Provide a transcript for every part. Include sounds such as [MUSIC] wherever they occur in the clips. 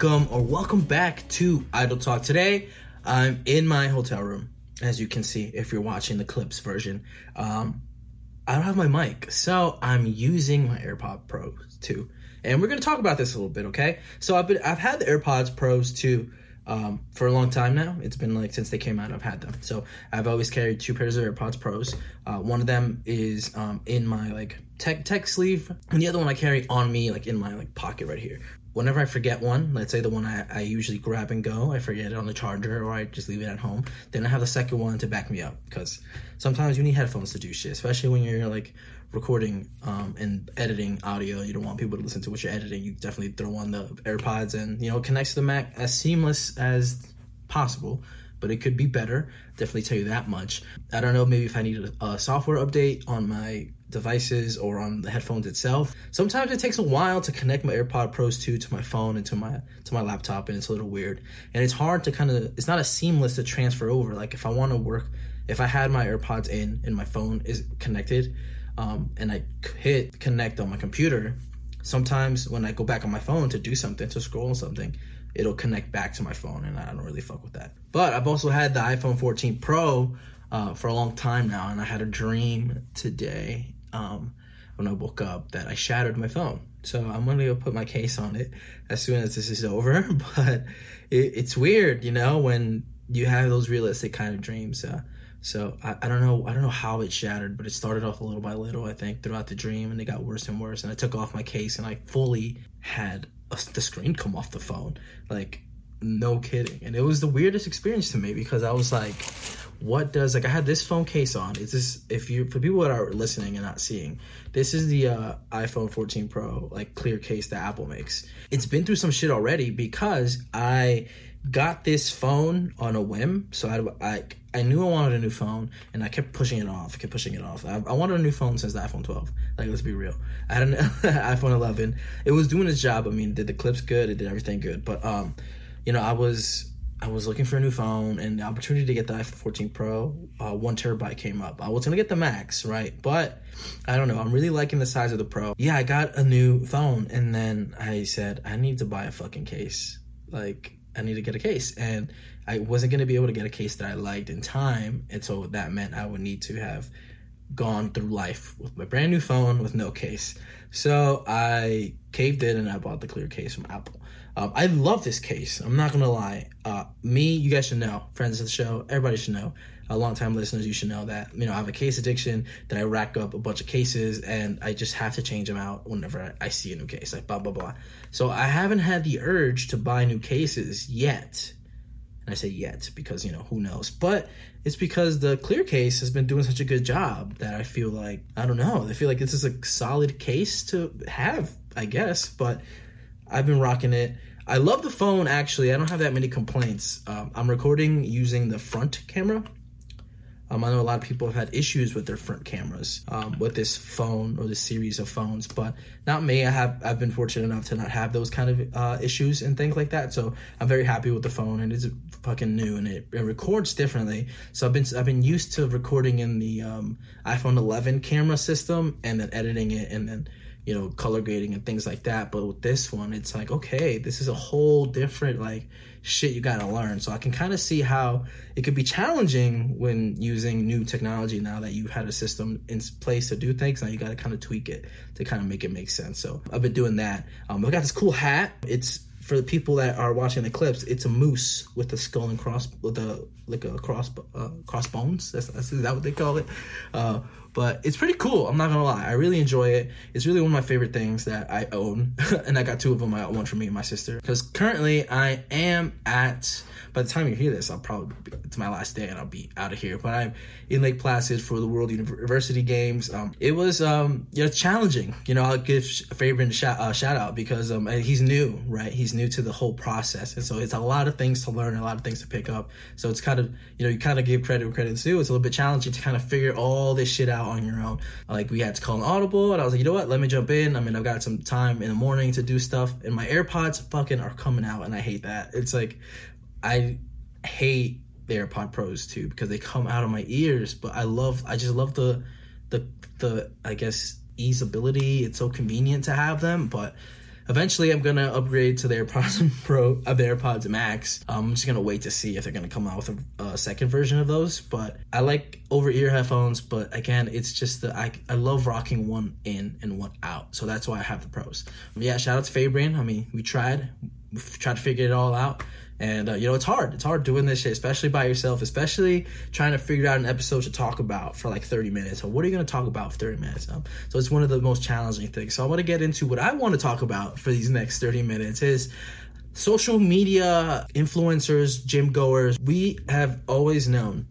welcome or welcome back to Idle Talk. Today, I'm in my hotel room, as you can see if you're watching the clips version. Um, I don't have my mic, so I'm using my AirPod Pros 2, and we're gonna talk about this a little bit, okay? So I've been I've had the AirPods Pros 2 um, for a long time now. It's been like since they came out, I've had them. So I've always carried two pairs of AirPods Pros. Uh, one of them is um, in my like tech tech sleeve, and the other one I carry on me like in my like pocket right here. Whenever I forget one, let's say the one I, I usually grab and go, I forget it on the charger or I just leave it at home. Then I have the second one to back me up because sometimes you need headphones to do shit, especially when you're like recording um, and editing audio. You don't want people to listen to what you're editing. You definitely throw on the AirPods and you know connects to the Mac as seamless as possible. But it could be better. Definitely tell you that much. I don't know. Maybe if I need a, software update on my devices or on the headphones itself. Sometimes it takes a while to connect my AirPod Pros 2 to my phone and to my to my laptop and it's a little weird. And it's hard to kind of it's not as seamless to transfer over. Like if I want to work if I had my AirPods in and my phone is connected, um, and I hit connect on my computer, sometimes when I go back on my phone to do something, to scroll something, it'll connect back to my phone, and I don't really fuck with that. But I've also had the iPhone 14 Pro uh, for a long time now, and I had a dream today um, when I woke up that I shattered my phone. So I'm gonna go put my case on it as soon as this is over. [LAUGHS] But it, it's weird, you know, when you have those realistic kind of dreams. Uh, so I, I don't know I don't know how it shattered, but it started off a little by little, I think, throughout the dream, and it got worse and worse. And I took off my case, and I fully had the screen come off the phone, like no kidding. And it was the weirdest experience to me because I was like, what does like I had this phone case on? Is this if you for people that are listening and not seeing, this is the uh, iPhone 14 Pro like clear case that Apple makes. It's been through some shit already because I got this phone on a whim. So I, I, I knew I wanted a new phone, and I kept pushing it off. kept pushing it off. I, I wanted a new phone since the iPhone 12. Like, let's be real. I had an [LAUGHS] iPhone 11. It was doing its job. I mean, did the clips good. It did everything good. But um, you know, I was I was looking for a new phone, and the opportunity to get the iPhone 14 Pro, uh, one terabyte came up. I was gonna get the Max, right? But I don't know. I'm really liking the size of the Pro. Yeah, I got a new phone, and then I said I need to buy a fucking case. Like I need to get a case. And I wasn't going to be able to get a case that I liked in time. And so that meant I would need to have gone through life with my brand new phone with no case. So I caved in and I bought the clear case from Apple. Um, I love this case. I'm not gonna lie. Uh, me, you guys should know. Friends of the show, everybody should know. A long time listeners, you should know that. You know, I have a case addiction. That I rack up a bunch of cases, and I just have to change them out whenever I see a new case. Like blah blah blah. So I haven't had the urge to buy new cases yet. And I say yet because you know who knows, but it's because the clear case has been doing such a good job that I feel like I don't know. I feel like this is a solid case to have, I guess. But I've been rocking it. I love the phone actually. I don't have that many complaints. Um, I'm recording using the front camera. Um, I know a lot of people have had issues with their front cameras um, with this phone or this series of phones, but not me. I have I've been fortunate enough to not have those kind of uh, issues and things like that. So I'm very happy with the phone, and it's fucking new, and it, it records differently. So I've been I've been used to recording in the um, iPhone 11 camera system, and then editing it, and then you know, color grading and things like that. But with this one, it's like, okay, this is a whole different like shit you gotta learn. So I can kind of see how it could be challenging when using new technology now that you've had a system in place to do things. Now you gotta kind of tweak it to kind of make it make sense. So I've been doing that. Um, I got this cool hat. It's for the people that are watching the clips, it's a moose with a skull and cross with a like a cross uh, crossbones. That's, that's is that what they call it? Uh, but it's pretty cool. I'm not gonna lie. I really enjoy it. It's really one of my favorite things that I own, [LAUGHS] and I got two of them. I got one for me and my sister. Because currently I am at. By the time you hear this, I'll probably be, it's my last day and I'll be out of here. But I'm in Lake Placid for the World University Games. Um, it was um, yeah challenging. You know, I'll give Fabian a shout, uh, shout out because um, he's new, right? He's new to the whole process, and so it's a lot of things to learn, a lot of things to pick up. So it's kind of you know you kind of give credit where credit's due. It's a little bit challenging to kind of figure all this shit out on your own. Like we had to call an audible, and I was like, you know what? Let me jump in. I mean, I've got some time in the morning to do stuff, and my AirPods fucking are coming out, and I hate that. It's like I hate the AirPod Pros too because they come out of my ears, but I love. I just love the the the I guess easeability. It's so convenient to have them, but eventually I'm gonna upgrade to their [LAUGHS] AirPods Pro, uh, the AirPods Max. I'm just gonna wait to see if they're gonna come out with a, a second version of those. But I like over ear headphones, but again, it's just that I I love rocking one in and one out, so that's why I have the pros. Yeah, shout out to Fabian. I mean, we tried, we tried to figure it all out. And uh, you know, it's hard. It's hard doing this shit, especially by yourself, especially trying to figure out an episode to talk about for like 30 minutes. So, what are you going to talk about for 30 minutes? Um, so, it's one of the most challenging things. So, I want to get into what I want to talk about for these next 30 minutes is social media influencers, gym goers. We have always known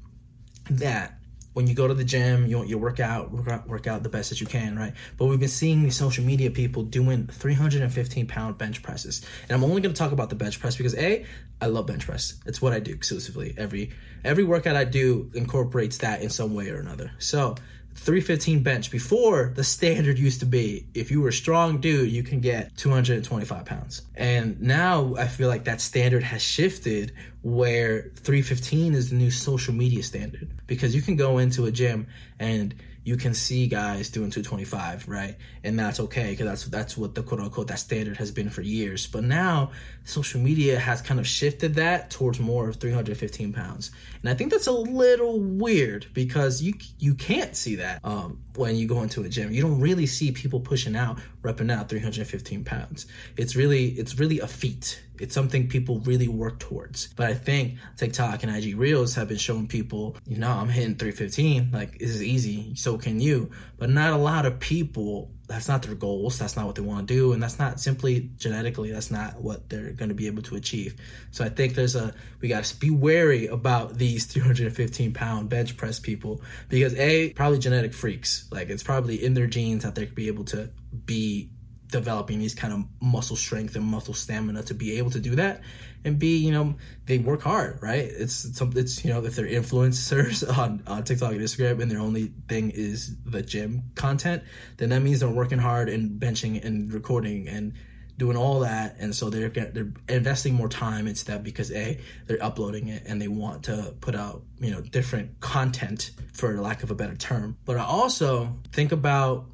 that when you go to the gym, you you work out, work out, the best that you can, right? But we've been seeing these social media people doing 315 pound bench presses, and I'm only going to talk about the bench press because a, I love bench press. It's what I do exclusively. Every every workout I do incorporates that in some way or another. So 315 bench before the standard used to be if you were a strong dude you can get 225 pounds and now i feel like that standard has shifted where 315 is the new social media standard because you can go into a gym and you can see guys doing 225, right? And that's okay because that's that's what the quote unquote that standard has been for years. But now social media has kind of shifted that towards more of 315 pounds, and I think that's a little weird because you you can't see that um, when you go into a gym. You don't really see people pushing out, repping out 315 pounds. It's really it's really a feat it's something people really work towards. But I think TikTok and IG Reels have been showing people, you know, I'm hitting 315. Like, this is easy. So can you. But not a lot of people, that's not their goals. That's not what they want to do. And that's not simply genetically, that's not what they're going to be able to achieve. So I think there's a, we got to be wary about these 315 pound bench press people because A, probably genetic freaks. Like, it's probably in their genes that they could be able to be developing these kind of muscle strength and muscle stamina to be able to do that. And b you know they work hard right? It's it's, it's you know if they're influencers [LAUGHS] on, on tiktok and instagram and their only thing is the gym content then that means they're working hard and benching and recording and doing all that. And so they're they're investing more time into that because a they're uploading it and they want to put out you know different content for lack of a better term. But i also think about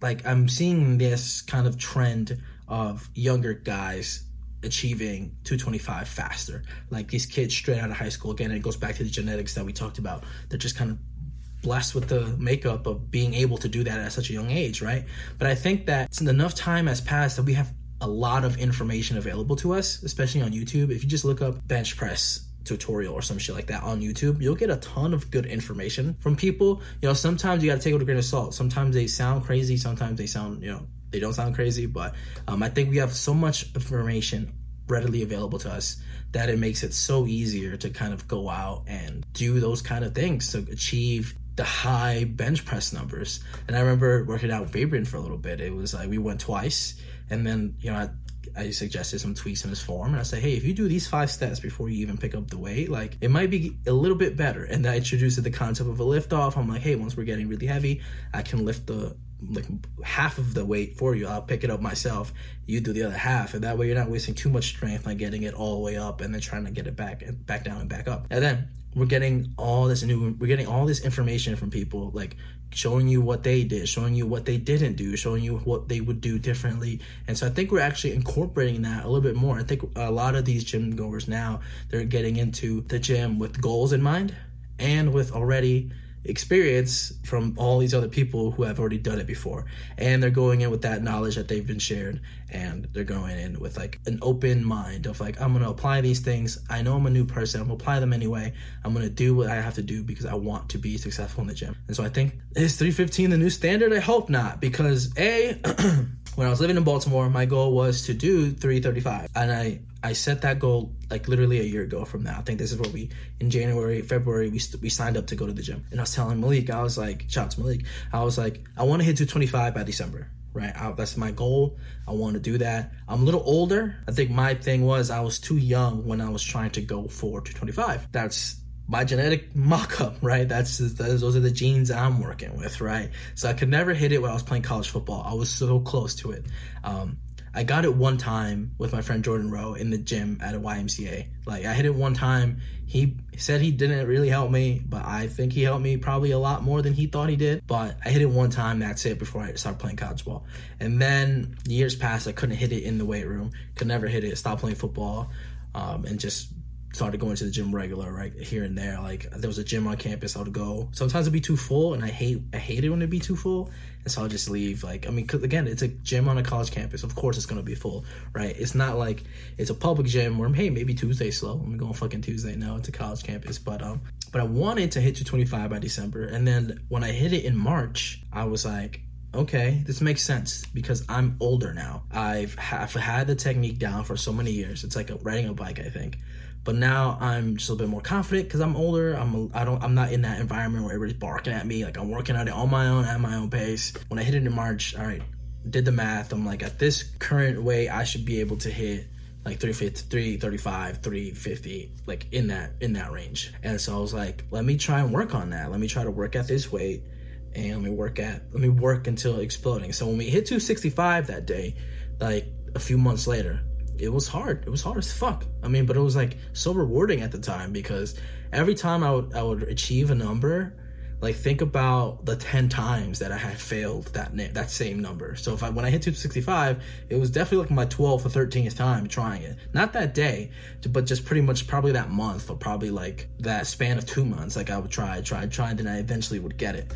like I'm seeing this kind of trend of younger guys achieving 225 faster. Like these kids straight out of high school. Again, it goes back to the genetics that we talked about. They're just kind of blessed with the makeup of being able to do that at such a young age, right? But I think that enough time has passed that we have a lot of information available to us, especially on YouTube. If you just look up bench press tutorial or some shit like that on YouTube, you'll get a ton of good information from people. You know, sometimes you got to take it with a grain of salt. Sometimes they sound crazy. Sometimes they sound, you know, they don't sound crazy. But um, I think we have so much information readily available to us that it makes it so easier to kind of go out and do those kind of things to achieve the high bench press numbers. And I remember working out Fabian for a little bit. It was like we went twice, and then you know I suggested some tweaks in his form, and I said, hey, if you do these five steps before you even pick up the weight, like it might be a little bit better. And I introduced the concept of a lift off. I'm like, hey, once we're getting really heavy, I can lift the like half of the weight for you. I'll pick it up myself. You do the other half, and that way you're not wasting too much strength on getting it all the way up and then trying to get it back and back down and back up. And then we're getting all this new, we're getting all this information from people, like showing you what they did, showing you what they didn't do, showing you what they would do differently. And so I think we're actually incorporating that a little bit more. I think a lot of these gym goers now, they're getting into the gym with goals in mind and with already experience from all these other people who have already done it before. And they're going in with that knowledge that they've been shared and they're going in with like an open mind of like i'm going to apply these things. I know i'm a new person. I'm going to apply them anyway. I'm going to do what i have to do because i want to be successful in the gym. And so i think is 315 the new standard. I hope not because a [CLEARS THROAT] when i was living in baltimore my goal was to do 335 and i I set that goal like literally a year ago from now. I think this is what we in January, February we st- we signed up to go to the gym, and I was telling Malik, I was like, shout to Malik, I was like, I want to hit 225 by December. Right, I, that's my goal. I want to do that. I'm a little older. I think my thing was I was too young when I was trying to go for 225. That's my genetic [LAUGHS] mock-up, right? That's, that's, those are the genes I'm working with, right? So I could never hit it when I was playing college football. I was so close to it. Um, I got it one time with my friend Jordan Rowe in the gym at a YMCA. Like I hit it one time. He said he didn't really help me, but I think he helped me probably a lot more than he thought he did. But I hit it one time. That's it before I started playing college ball. And then years passed. I couldn't hit it in the weight room. Could never hit it. Stopped playing football, um, and just started going to the gym regular, right here and there. Like there was a gym on campus, I would go. Sometimes it'd be too full, and I hate I hate it when it'd be too full, so I'll just leave. Like I mean, cause again, it's a gym on a college campus. Of course, it's gonna be full, right? It's not like it's a public gym where hey, maybe Tuesday's slow. I'm going fucking Tuesday. No, it's a college campus, but um, but I wanted to hit 225 by December, and then when I hit it in March, I was like, okay, this makes sense because I'm older now. I've have had the technique down for so many years. It's like a, riding a bike, I think. But now I'm just a little bit more confident because I'm older. I'm I don't I'm not in that environment where everybody's barking at me. Like I'm working at it on my own at my own pace. When I hit it in March, all right, did the math. I'm like at this current way, I should be able to hit like 350, 335, 350, like in that in that range. And so I was like, let me try and work on that. Let me try to work at this weight and let me work at let me work until exploding. So when we hit 265 that day, like a few months later, it was hard. It was hard as fuck. I mean, but it was like so rewarding at the time because every time I would I would achieve a number, like think about the 10 times that I had failed that that same number. So if I when I hit 265, it was definitely like my 12th or 13th time trying it. Not that day, but just pretty much probably that month or probably like that span of 2 months like I would try, try, try and then I eventually would get it.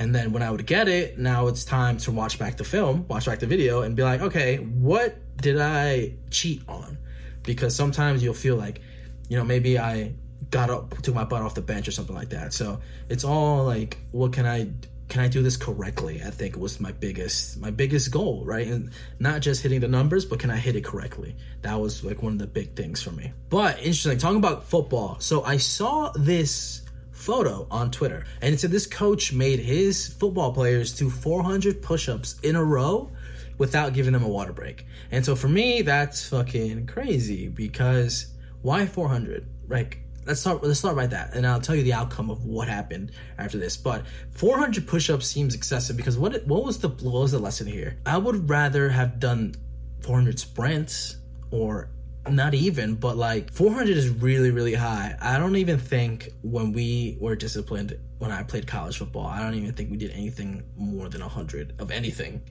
And then when I would get it, now it's time to watch back the film, watch back the video, and be like, okay, what did I cheat on? Because sometimes you'll feel like, you know, maybe I got up, took my butt off the bench or something like that. So it's all like, what can I can I do this correctly? I think was my biggest my biggest goal, right? And not just hitting the numbers, but can I hit it correctly? That was like one of the big things for me. But interesting, talking about football. So I saw this photo on Twitter. And it said this coach made his football players do 400 push ups in a row without giving them a water break. And so for me, that's fucking crazy because why 400? Like, let's start let's start by that and i'll tell you the outcome of what happened after this but 400 push-ups seems excessive because what what was the what was the lesson here i would rather have done 400 sprints or not even, but like 400 is really, really high. I don't even think when we were disciplined, when I played college football, I don't even think we did anything more than 100 of anything.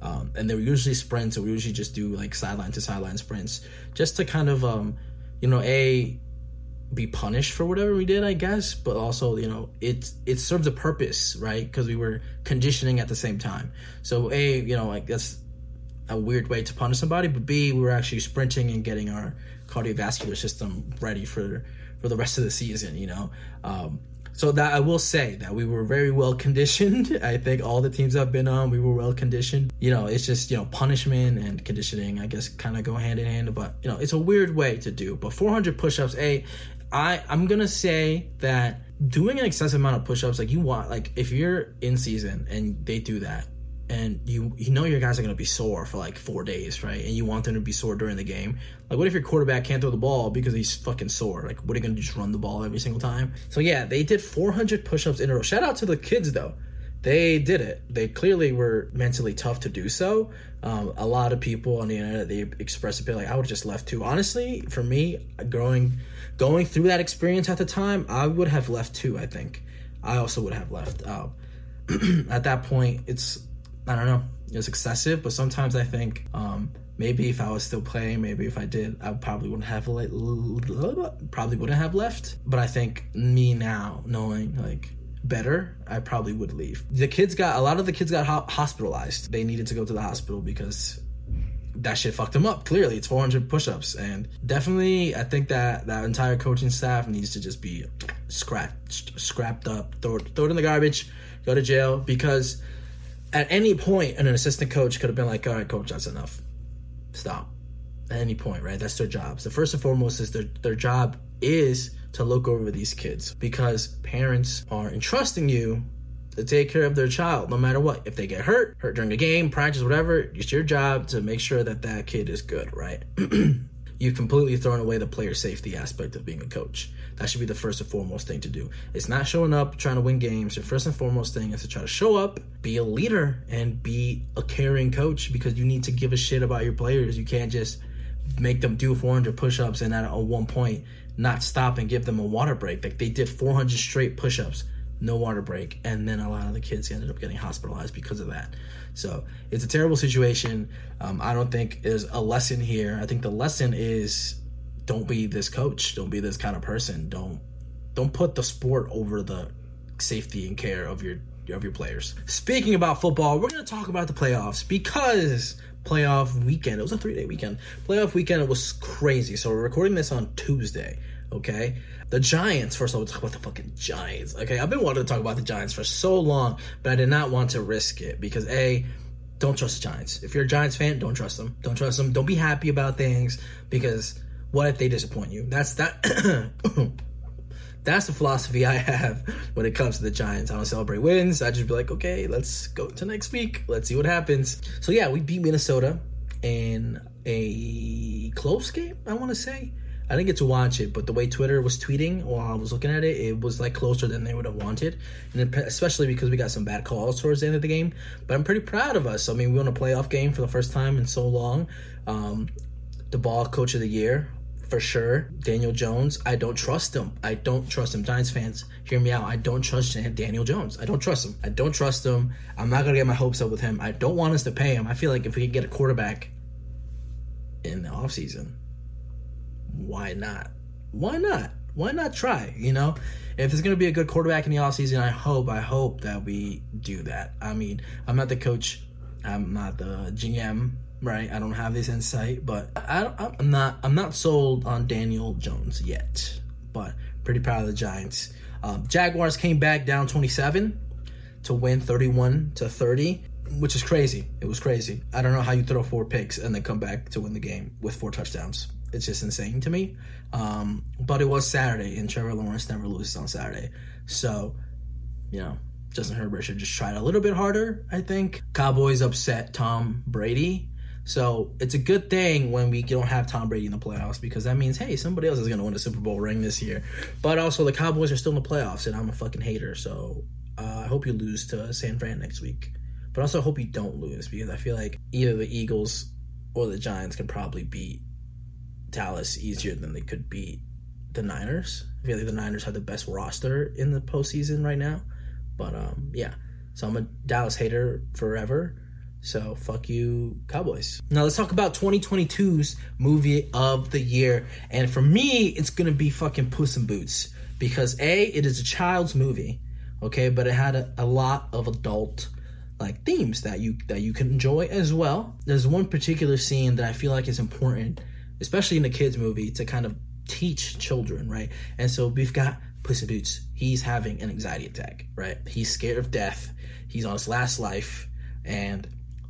Um, and they were usually sprints, so we usually just do like sideline to sideline sprints just to kind of, um, you know, a be punished for whatever we did, I guess, but also, you know, it it serves a purpose, right? Because we were conditioning at the same time. So a, you know, like that's a weird way to punish somebody, but B, we were actually sprinting and getting our cardiovascular system ready for for the rest of the season. You know, um, so that I will say that we were very well conditioned. [LAUGHS] I think all the teams I've been on, we were well conditioned. You know, it's just you know punishment and conditioning. I guess kind of go hand in hand, but you know, it's a weird way to do. But 400 push-ups, a, I I'm gonna say that doing an excessive amount of push-ups, like you want, like if you're in season and they do that and you you know your guys are going to be sore for like four days, right? And you want them to be sore during the game. Like, what if your quarterback can't throw the ball because he's fucking sore? Like, what are you going to just run the ball every single time? So yeah, they did 400 push-ups in a row. Shout out to the kids though. They did it. They clearly were mentally tough to do so. Um, a lot of people on the internet they express a bit like I would have just left too. Honestly, for me, growing going through that experience at the time, I would have left too. I think I also would have left. Uh, [CLEARS THROAT] at that point, it's I don't know. It was excessive, but sometimes I think um, maybe if I was still playing, maybe if I did, I probably wouldn't have le- probably wouldn't have left. But I think me now, knowing like better, I probably would leave. The kids got a lot of the kids got ho- hospitalized. They needed to go to the hospital because that shit fucked them up. Clearly, it's 400 push-ups, and definitely, I think that that entire coaching staff needs to just be scrapped, scrapped up, throw throw it in the garbage, go to jail because at any point, an assistant coach could have been like, all right, coach, that's enough. Stop. At any point, right? That's their job. So first and foremost is their, their job is to look over these kids because parents are entrusting you to take care of their child no matter what. If they get hurt, hurt during a game, practice, whatever, it's your job to make sure that that kid is good, right? [CLEARS THROAT] you've completely thrown away the player safety aspect of being a coach. That should be the first and foremost thing to do. It's not showing up trying to win games. Your first and foremost thing is to try to show up, be a leader, and be a caring coach because you need to give a shit about your players. You can't just make them do 400 push-ups and at one point not stop and give them a water break. Like they did 400 straight push-ups, no water break, and then a lot of the kids ended up getting hospitalized because of that. So it's a terrible situation. Um, I don't think there's a lesson here. I think the lesson is don't be this coach. Don't be this kind of person. Don't don't put the sport over the safety and care of your of your players. Speaking about football, we're going to talk about the playoffs because playoff weekend. It was a three day weekend. Playoff weekend was crazy. So we're recording this on Tuesday. Okay, the Giants. First, of all, talk about the fucking Giants. Okay, I've been wanting to talk about the Giants for so long, but I did not want to risk it because a don't trust the Giants. If you're a Giants fan, don't trust them. Don't trust them. Don't be happy about things because what if they disappoint you? That's that. [COUGHS] that's the philosophy I have when it comes to the Giants. I don't celebrate wins. I just be like, okay, let's go to next week. Let's see what happens. So yeah, we beat Minnesota in a close game. I want to say. I didn't get to watch it, but the way Twitter was tweeting while I was looking at it, it was like closer than they would have wanted, and especially because we got some bad calls towards the end of the game. But I'm pretty proud of us. I mean, we won a playoff game for the first time in so long. Um, Daboll coach of the year for sure. Daniel Jones, I don't trust him. I don't trust him. Giants fans, hear me out. I don't trust Daniel Jones. I don't trust him. I don't trust him. I'm not gonna get my hopes up with him. I don't want us to pay him. I feel like if we could get a quarterback in the offseason, why not? Why not? Why not try? You know, if there's gonna be a good quarterback in the offseason, I hope, I hope that we do that. I mean, I'm not the coach. I'm not the GM right? I don't have this insight, but I am not I'm not sold on Daniel Jones yet. But pretty proud of the Giants. Um, Jaguars came back down 27 to win 31 to 30, which is crazy. It was crazy. I don't know how you throw four picks and then come back to win the game with four touchdowns. It's just insane to me. Um, but it was Saturday, and Trevor Lawrence never loses on Saturday. So, you know, Justin Herbert should just try it a little bit harder, I think. Cowboys upset Tom Brady so it's a good thing when we don't have Tom Brady in the playoffs because that means, hey, somebody else is going to win a Super Bowl ring this year. But also, the Cowboys are still in the playoffs, and I'm a fucking hater. So uh, I hope you lose to San Fran next week. But also, I hope you don't lose because I feel like either the Eagles or the Giants can probably beat Dallas easier than they could beat the Niners. I feel like the Niners have the best roster in the postseason right now. But um, yeah, so I'm a Dallas hater forever. So fuck you, Cowboys. Now let's talk about 2022's movie of the year. And for me, it's gonna be fucking Puss in Boots. Because A, it is a child's movie, okay, but it had a, a lot of adult like themes that you that you can enjoy as well. There's one particular scene that I feel like is important, especially in a kids movie, to kind of teach children, right? And so we've got Puss in Boots. He's having an anxiety attack, right? He's scared of death. He's on his last life, and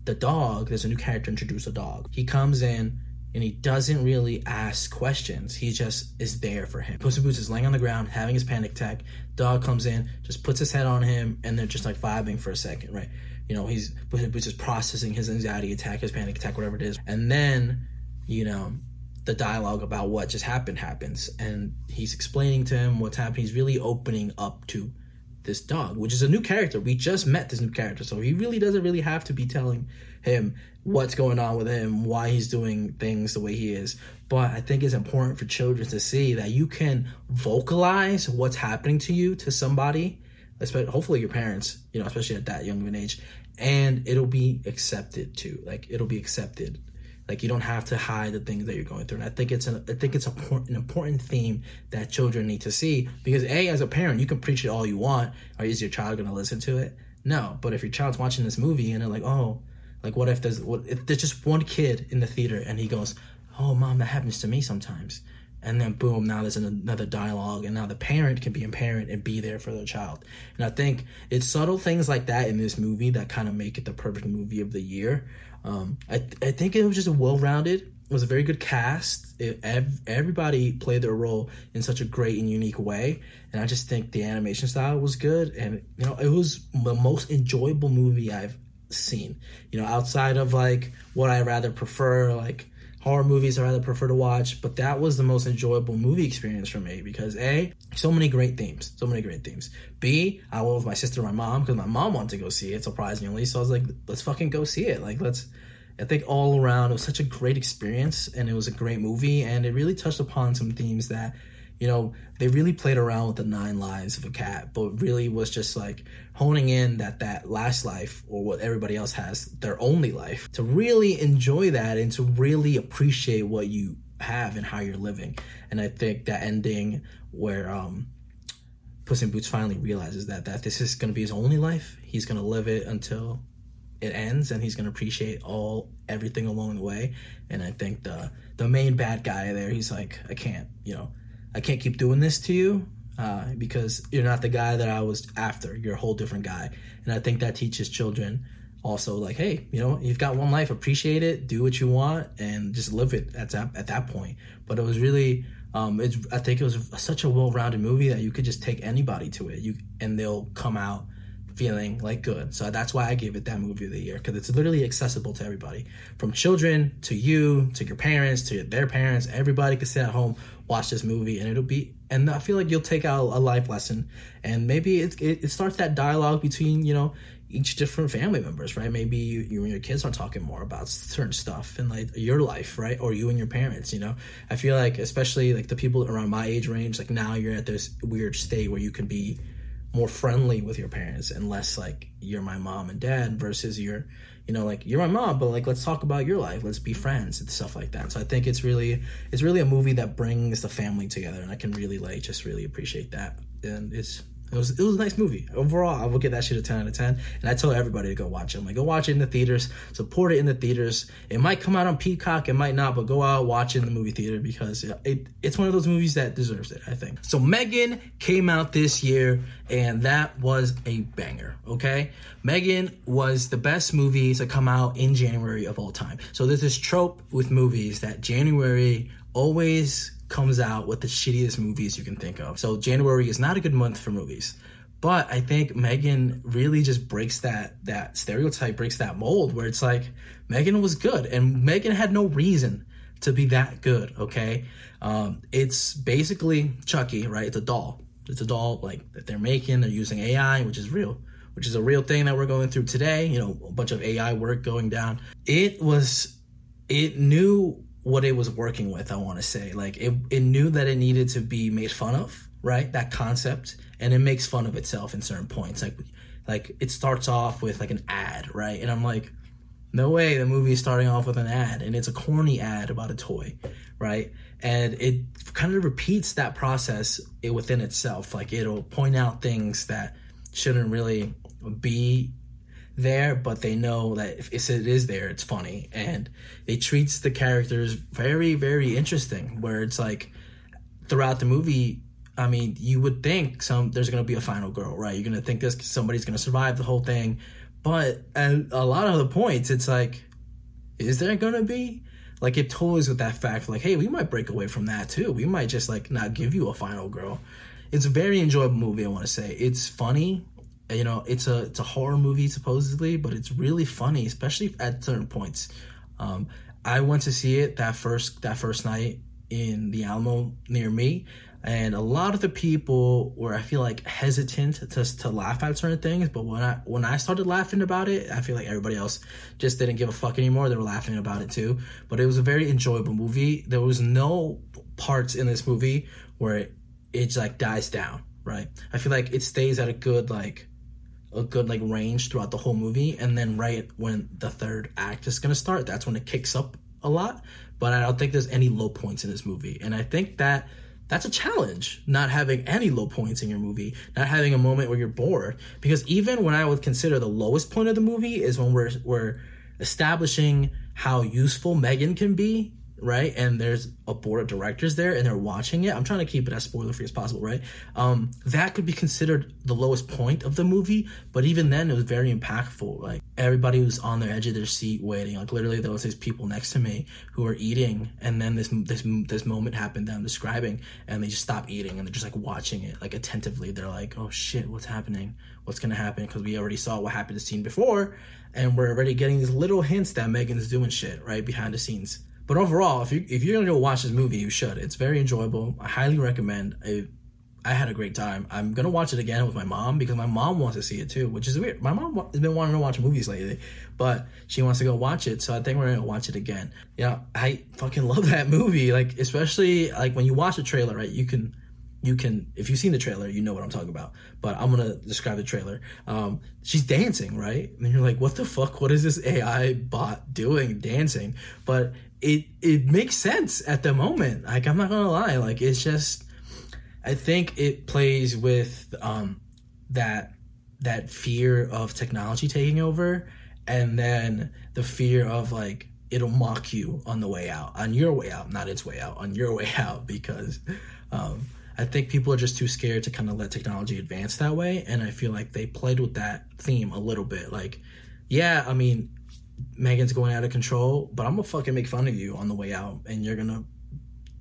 the dog, there's a new character introduced a dog. He comes in and he doesn't really ask questions. He just is there for him. Puss in Boots is laying on the ground having his panic attack. Dog comes in, just puts his head on him, and they're just like vibing for a second, right? You know, he's Puss in Boots is processing his anxiety attack, his panic attack, whatever it is, and then you know the dialogue about what just happened happens, and he's explaining to him what's happening. He's really opening up to this dog, which is a new character. We just met this new character, so he really doesn't really have to be telling him what's going on with him, why he's doing things the way he is. But I think it's important for children to see that you can vocalize what's happening to you to somebody, especially hopefully your parents, you know, especially at that young of an age, and it'll be accepted too. Like it'll be accepted like you don't have to hide the things that you're going through. And I think it's an I think it's a, an important theme that children need to see because a as a parent you can preach it all you want. Or is your child going to listen to it? No. But if your child's watching this movie and they're like, oh, like what if there's what if there's just one kid in the theater and he goes, oh mom, that happens to me sometimes. And then boom, now there's another dialogue, and now the parent can be a parent and be there for their child. And I think it's subtle things like that in this movie that kind of make it the perfect movie of the year. Um, I, I think it was just a well-rounded. It was a very good cast. It, ev- everybody played their role in such a great and unique way, and I just think the animation style was good. And you know, it was the most enjoyable movie I've seen. You know, outside of like what I rather prefer, like horror movies I rather prefer to watch, but that was the most enjoyable movie experience for me because A, so many great themes, so many great themes. B, I went with my sister and my mom because my mom wanted to go see it, surprisingly. So I was like, let's fucking go see it. Like, let's, I think all around it was such a great experience and it was a great movie and it really touched upon some themes that you know, they really played around with the nine lives of a cat, but really was just like honing in that that last life or what everybody else has, their only life, to really enjoy that and to really appreciate what you have and how you're living. And I think that ending where um Puss in Boots finally realizes that that this is going to be his only life. He's going to live it until it ends and he's going to appreciate all everything along the way and i think the the main bad guy there he's like i can't you know I can't keep doing this to you uh, because you're not the guy that I was after. You're a whole different guy. And I think that teaches children also like, hey, you know, you've got one life, appreciate it, do what you want, and just live it at that, at that point. But it was really, um, it's, I think it was such a well-rounded movie that you could just take anybody to it, you and they'll come out feeling like good. So that's why I gave it that movie of the year because it's literally accessible to everybody, from children to you to your parents to their parents. Everybody can sit at home, watch this movie, and it'll be. And I feel like you'll take out a life lesson, and maybe it, it, it starts that dialogue between you know each different family members, right? Maybe you, you and your kids are talking more about certain stuff in like your life, right? Or you and your parents, you know? I feel like, especially like the people around my age range, like now you're at this weird state where you can be more friendly with your parents and less like you're my mom and dad versus you're you know like you're my mom but like let's talk about your life. Let's be friends and stuff like that. So i think it's really it's really a movie that brings the family together and i can really like just really appreciate that. And it's it was it was a nice movie. Overall, I will give that shit a 10 out of 10. And I tell everybody to go watch it. I'm like, go watch it in the theaters, support it in the theaters. It might come out on Peacock, it might not, but go out, watch it in the movie theater because it, it's one of those movies that deserves it, I think. So Megan came out this year, and that was a banger, okay? Megan was the best movie to come out in January of all time. So there's this trope with movies that January always comes out with the shittiest movies you can think of. So January is not a good month for movies. But I think Megan really just breaks that that stereotype, breaks that mold where it's like Megan was good and Megan had no reason to be that good, okay? Um, it's basically Chucky, right? It's a doll. It's a doll like that they're making, they're using AI, which is real, which is a real thing that we're going through today, you know, a bunch of AI work going down. It was it knew what it was working with, I want to say. Like it, it knew that it needed to be made fun of, right? That concept, and it makes fun of itself in certain points. Like, like it starts off with like an ad, right? And I'm like, no way, the movie is starting off with an ad, and it's a corny ad about a toy, right? And it kind of repeats that process within itself. Like it'll point out things that shouldn't really be there, but they know that if it is there, it's funny, and it treats the characters very, very interesting. Where it's like throughout the movie, I mean, you would think some there's gonna be a final girl, right? You're gonna think this somebody's gonna survive the whole thing, but at a lot of the points, it's like, is there gonna be? Like it toys with that fact, like, hey, we might break away from that too. We might just like not give you a final girl. It's a very enjoyable movie. I want to say it's funny you know it's a it's a horror movie supposedly but it's really funny especially at certain points. Um, i went to see it that first that first night in the alamo near me and a lot of the people were i feel like hesitant to, to laugh at certain things but when i when i started laughing about it i feel like everybody else just didn't give a fuck anymore. They were laughing about it too but it was a very enjoyable movie. There was no parts in this movie where it, it like dies down right? I feel like it stays at a good like a good like range throughout the whole movie and then right when the third act is going to start that's when it kicks up a lot but i don't think there's any low points in this movie and i think that that's a challenge not having any low points in your movie not having a moment where you're bored because even when i would consider the lowest point of the movie is when we're we're establishing how useful megan can be right? And there's a board of directors there and they're watching it. I'm trying to keep it as spoiler free as possible, right? Um, that could be considered the lowest point of the movie, but even then it was very impactful. Like everybody was on the edge of their seat waiting. Like literally there was these people next to me who were eating and then this this this moment happened that I'm describing and they just stop eating and they're just like watching it like attentively. They're like, "Oh shit, what's happening? What's going to happen?" because we already saw what happened the scene before and we're already getting these little hints that Megan's doing shit, right? Behind the scenes But overall, if you if you're gonna go watch this movie, you should. It's very enjoyable. I highly recommend. It, I had a great time. I'm gonna watch it again with my mom because my mom wants to see it too, which is weird. My mom has been wanting to watch movies lately, but she wants to go watch it, so I think we're gonna watch it again. Yeah, I fucking love that movie. Like especially like when you watch the trailer, right? You can you can if you've seen the trailer you know what i'm talking about but i'm gonna describe the trailer um, she's dancing right and you're like what the fuck what is this ai bot doing dancing but it it makes sense at the moment like i'm not gonna lie like it's just i think it plays with um that that fear of technology taking over and then the fear of like it'll mock you on the way out on your way out not its way out on your [LAUGHS] way out because um I think people are just too scared to kind of let technology advance that way. And I feel like they played with that theme a little bit. Like, yeah, I mean, Megan's going out of control, but I'm gonna fucking make fun of you on the way out, and you're gonna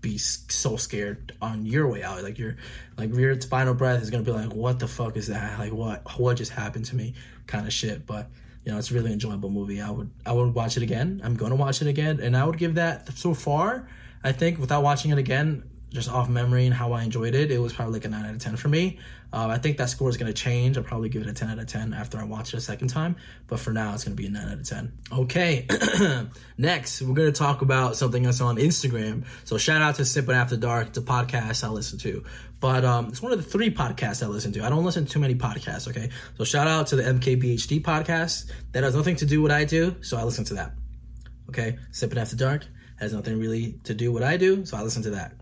be so scared on your way out. Like, you're like your final breath is gonna be like, what the fuck is that? Like, what what just happened to me? Kind of shit. But you know, it's a really enjoyable movie. I would I would watch it again. I'm gonna watch it again, and I would give that so far. I think without watching it again, just off memory and how I enjoyed it, it was probably like a 9 out of 10 for me. Uh, I think that score is going to change. I'll probably give it a 10 out of 10 after I watch it a second time. But for now, it's going to be a 9 out of 10. Okay. [CLEARS THROAT] Next, we're going to talk about something that's on Instagram. So shout out to Sipping After Dark. A podcast I listen to. But um, it's one of the three podcasts I listen to. I don't listen to too many podcasts, okay? So shout out to the MKBHD podcast. That has nothing to do with what I do, so I listen to that. Okay? Sipping After Dark has nothing really to do what I do, so I listen to that.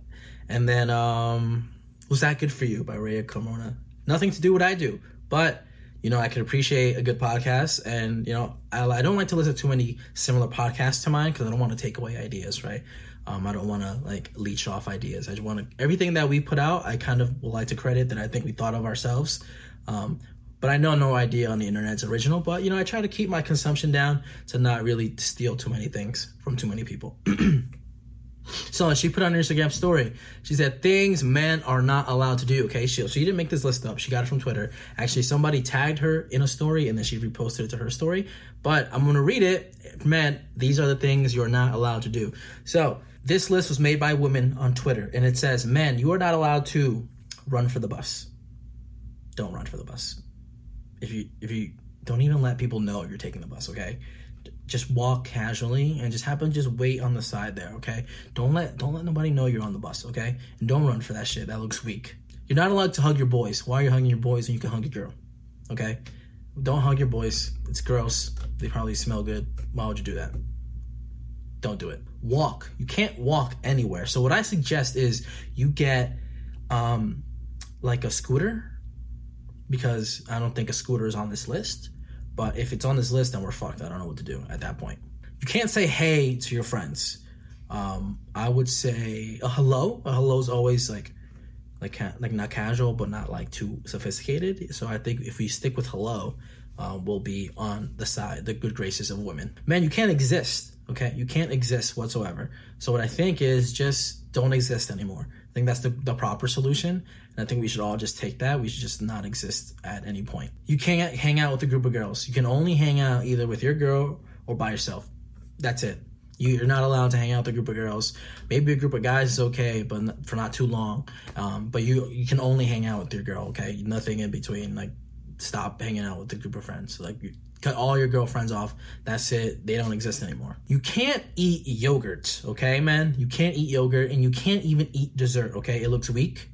And then um, Was That Good For You by Raya Carmona. Nothing to do what I do, but you know, I can appreciate a good podcast, and you know, I, I don't like to listen to many similar podcasts to mine because I don't want to take away ideas, right? Um, I don't want to like leech off ideas. I just want to everything that we put out. I kind of would like to credit that I think we thought of ourselves. Um, but I know no idea on the internet's original. But you know, I try to keep my consumption down to not really steal too many things from too many people. [CLEARS THROAT] So she put on her Instagram story. She said things men are not allowed to do. Okay, she, she didn't make this list up. She got it from Twitter. Actually, somebody tagged her in a story and then she reposted it to her story. But I'm gonna read it. Man, these are the things you are not allowed to do. So this list was made by women on Twitter, and it says, "Men, you are not allowed to run for the bus. Don't run for the bus. If you if you don't even let people know you're taking the bus. Okay." Just walk casually and just happen just wait on the side there, okay? Don't let don't let nobody know you're on the bus, okay? And don't run for that shit. That looks weak. You're not allowed to hug your boys. Why are you hugging your boys when you can hug a girl? Okay? Don't hug your boys. It's gross. They probably smell good. Why would you do that? Don't do it. Walk. You can't walk anywhere. So what I suggest is you get um like a scooter because I don't think a scooter is on this list but if it's on this list, then we're fucked. I don't know what to do at that point. You can't say hey to your friends. Um, I would say a hello. A hello is always like, like, like not casual, but not like too sophisticated. So I think if we stick with hello, uh, we'll be on the side, the good graces of women. Man, you can't exist. Okay, you can't exist whatsoever. So what I think is just don't exist anymore. Think that's the, the proper solution. And I think we should all just take that. We should just not exist at any point. You can't hang out with a group of girls. You can only hang out either with your girl or by yourself. That's it. You're not allowed to hang out with a group of girls. Maybe a group of guys is okay, but for not too long. Um, but you you can only hang out with your girl. Okay, nothing in between. Like, stop hanging out with a group of friends. Like, cut all your girlfriends off. That's it. They don't exist anymore. You can't eat yogurt. Okay, man. You can't eat yogurt, and you can't even eat dessert. Okay, it looks weak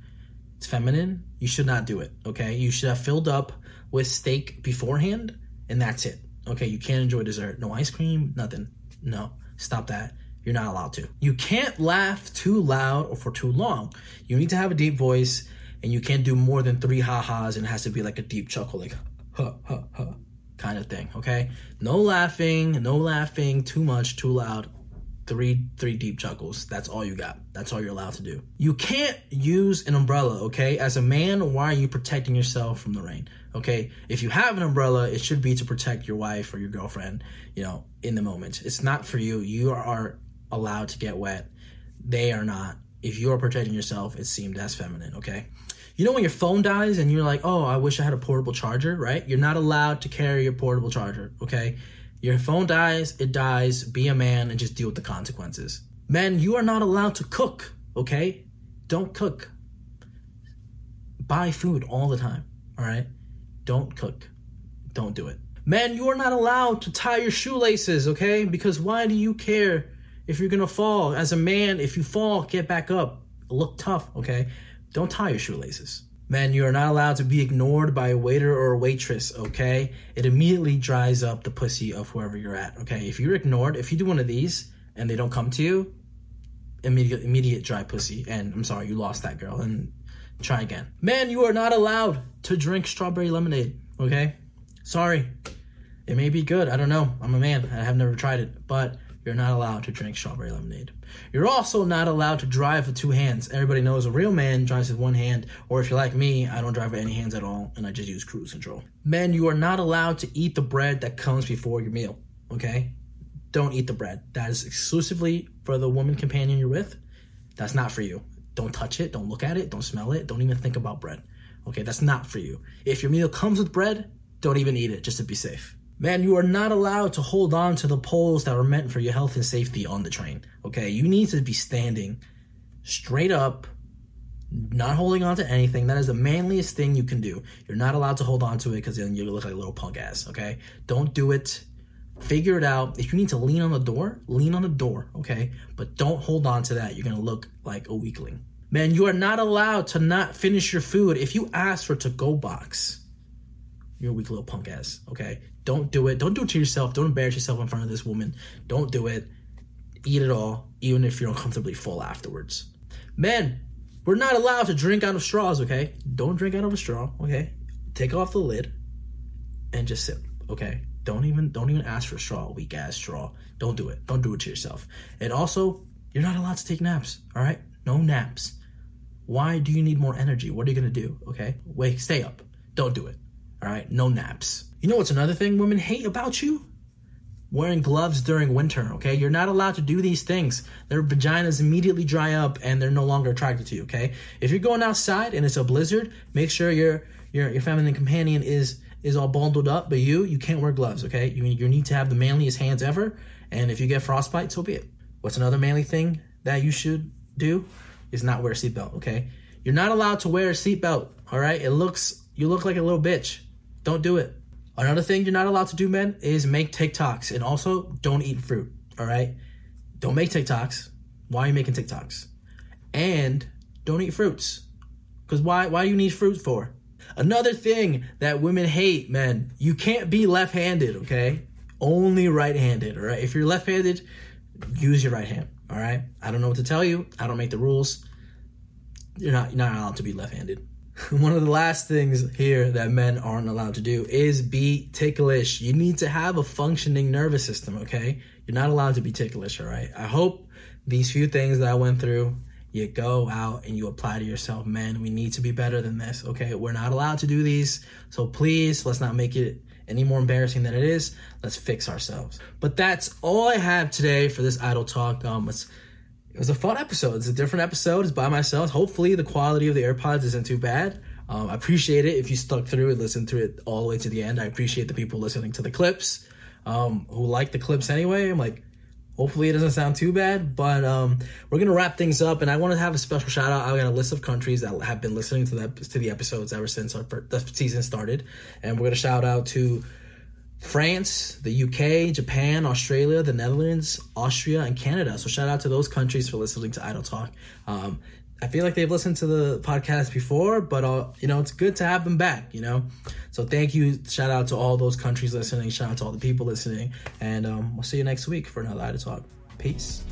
it's feminine. You should not do it. Okay. You should have filled up with steak beforehand, and that's it. Okay. You can't enjoy dessert. No ice cream, nothing. No. Stop that. You're not allowed to. You can't laugh too loud or for too long. You need to have a deep voice, and you can't do more than three ha-has, and it has to be like a deep chuckle, like ha ha ha kind of thing. Okay. No laughing, no laughing too much, too loud three three deep chuckles. That's all you got. That's all you're allowed to do. You can't use an umbrella, okay? As a man, why are you protecting yourself from the rain? Okay? If you have an umbrella, it should be to protect your wife or your girlfriend, you know, in the moment. It's not for you. You are allowed to get wet. They are not. If you are protecting yourself, it's seemed as feminine, okay? You know when your phone dies and you're like, "Oh, I wish I had a portable charger," right? You're not allowed to carry your portable charger, okay? Your phone dies, it dies. Be a man and just deal with the consequences. Men, you are not allowed to cook, okay? Don't cook. Buy food all the time, all right? Don't cook. Don't do it. Men, you are not allowed to tie your shoelaces, okay? Because why do you care if you're gonna fall? As a man, if you fall, get back up. Look tough, okay? Don't tie your shoelaces. Men, you are not allowed to be ignored by a waiter or a waitress, okay? It immediately dries up the pussy of whoever you're at, okay? If you're ignored, if you do one of these and they don't come to you, immediate immediate dry pussy. And I'm sorry, you lost that girl. And try again. Man, you are not allowed to drink strawberry lemonade, okay? Sorry. It may be good. I don't know. I'm a man. I have never tried it. But you're not allowed to drink strawberry lemonade. You're also not allowed to drive with two hands. Everybody knows a real man drives with one hand, or if you're like me, I don't drive with any hands at all, and I just use cruise control. Men, you are not allowed to eat the bread that comes before your meal, okay? Don't eat the bread. That is exclusively for the woman companion you're with. That's not for you. Don't touch it, don't look at it, don't smell it, don't even think about bread. Okay, that's not for you. If your meal comes with bread, don't even eat it just to be safe. Man, you are not allowed to hold on to the poles that are meant for your health and safety on the train. Okay, you need to be standing straight up, not holding on to anything. That is the manliest thing you can do. You're not allowed to hold on to it because then you look like a little punk ass. Okay, don't do it. Figure it out. If you need to lean on the door, lean on the door. Okay, but don't hold on to that. You're gonna look like a weakling. Man, you are not allowed to not finish your food if you ask for to go box you're a weak little punk ass. Okay, don't do it. Don't do it to yourself. Don't embarrass yourself in front of this woman. Don't do it. Eat it all, even if you're uncomfortably full afterwards. Men, we're not allowed to drink out of straws. Okay, don't drink out of a straw. Okay, take off the lid and just sip. Okay, don't even don't even ask for a straw, weak ass straw. Don't do it. Don't do it to yourself. And also, you're not allowed to take naps. All right, no naps. Why do you need more energy? What are you gonna do? Okay, wait, stay up. Don't do it. All right, no naps. You know what's another thing women hate about you? Wearing gloves during winter, okay? You're not allowed to do these things. Their vaginas immediately dry up and they're no longer attracted to you, okay? If you're going outside and it's a blizzard, make sure your your your feminine companion is is all bundled up, but you you can't wear gloves, okay? You you need to have the manliest hands ever, and if you get frostbite, so be it. What's another manly thing that you should do? Is not wear a seatbelt, okay? You're not allowed to wear a seatbelt, all right? It looks you look like a little bitch. Don't do it. Another thing you're not allowed to do, men, is make TikToks. And also, don't eat fruit. All right? Don't make TikToks. Why are you making TikToks? And don't eat fruits. Because why, why do you need fruit for? Another thing that women hate, men, you can't be left handed, okay? Only right handed, all right? If you're left handed, use your right hand, all right? I don't know what to tell you. I don't make the rules. You're not, you're not allowed to be left handed. [LAUGHS] one of the last things here that men aren't allowed to do is be ticklish. You need to have a functioning nervous system, okay? You're not allowed to be ticklish, all right? I hope these few things that I went through, you go out and you apply to yourself. Men, we need to be better than this, okay? We're not allowed to do these. So please, let's not make it any more embarrassing than it is. Let's fix ourselves. But that's all I have today for this idle talk. Um, it's it was a fun episode. It's a different episode. It's by myself. Hopefully, the quality of the AirPods isn't too bad. Um, I appreciate it if you stuck through and listened to it all the way to the end. I appreciate the people listening to the clips um, who like the clips anyway. I'm like, hopefully, it doesn't sound too bad. But um, we're gonna wrap things up, and I want to have a special shout out. I got a list of countries that have been listening to the to the episodes ever since our, the season started, and we're gonna shout out to France, the UK, Japan, Australia, the Netherlands, Austria, and Canada. So shout out to those countries for listening to Idle Talk. Um, I feel like they've listened to the podcast before, but uh, you know it's good to have them back. You know, so thank you. Shout out to all those countries listening. Shout out to all the people listening, and um, we'll see you next week for another Idle Talk. Peace.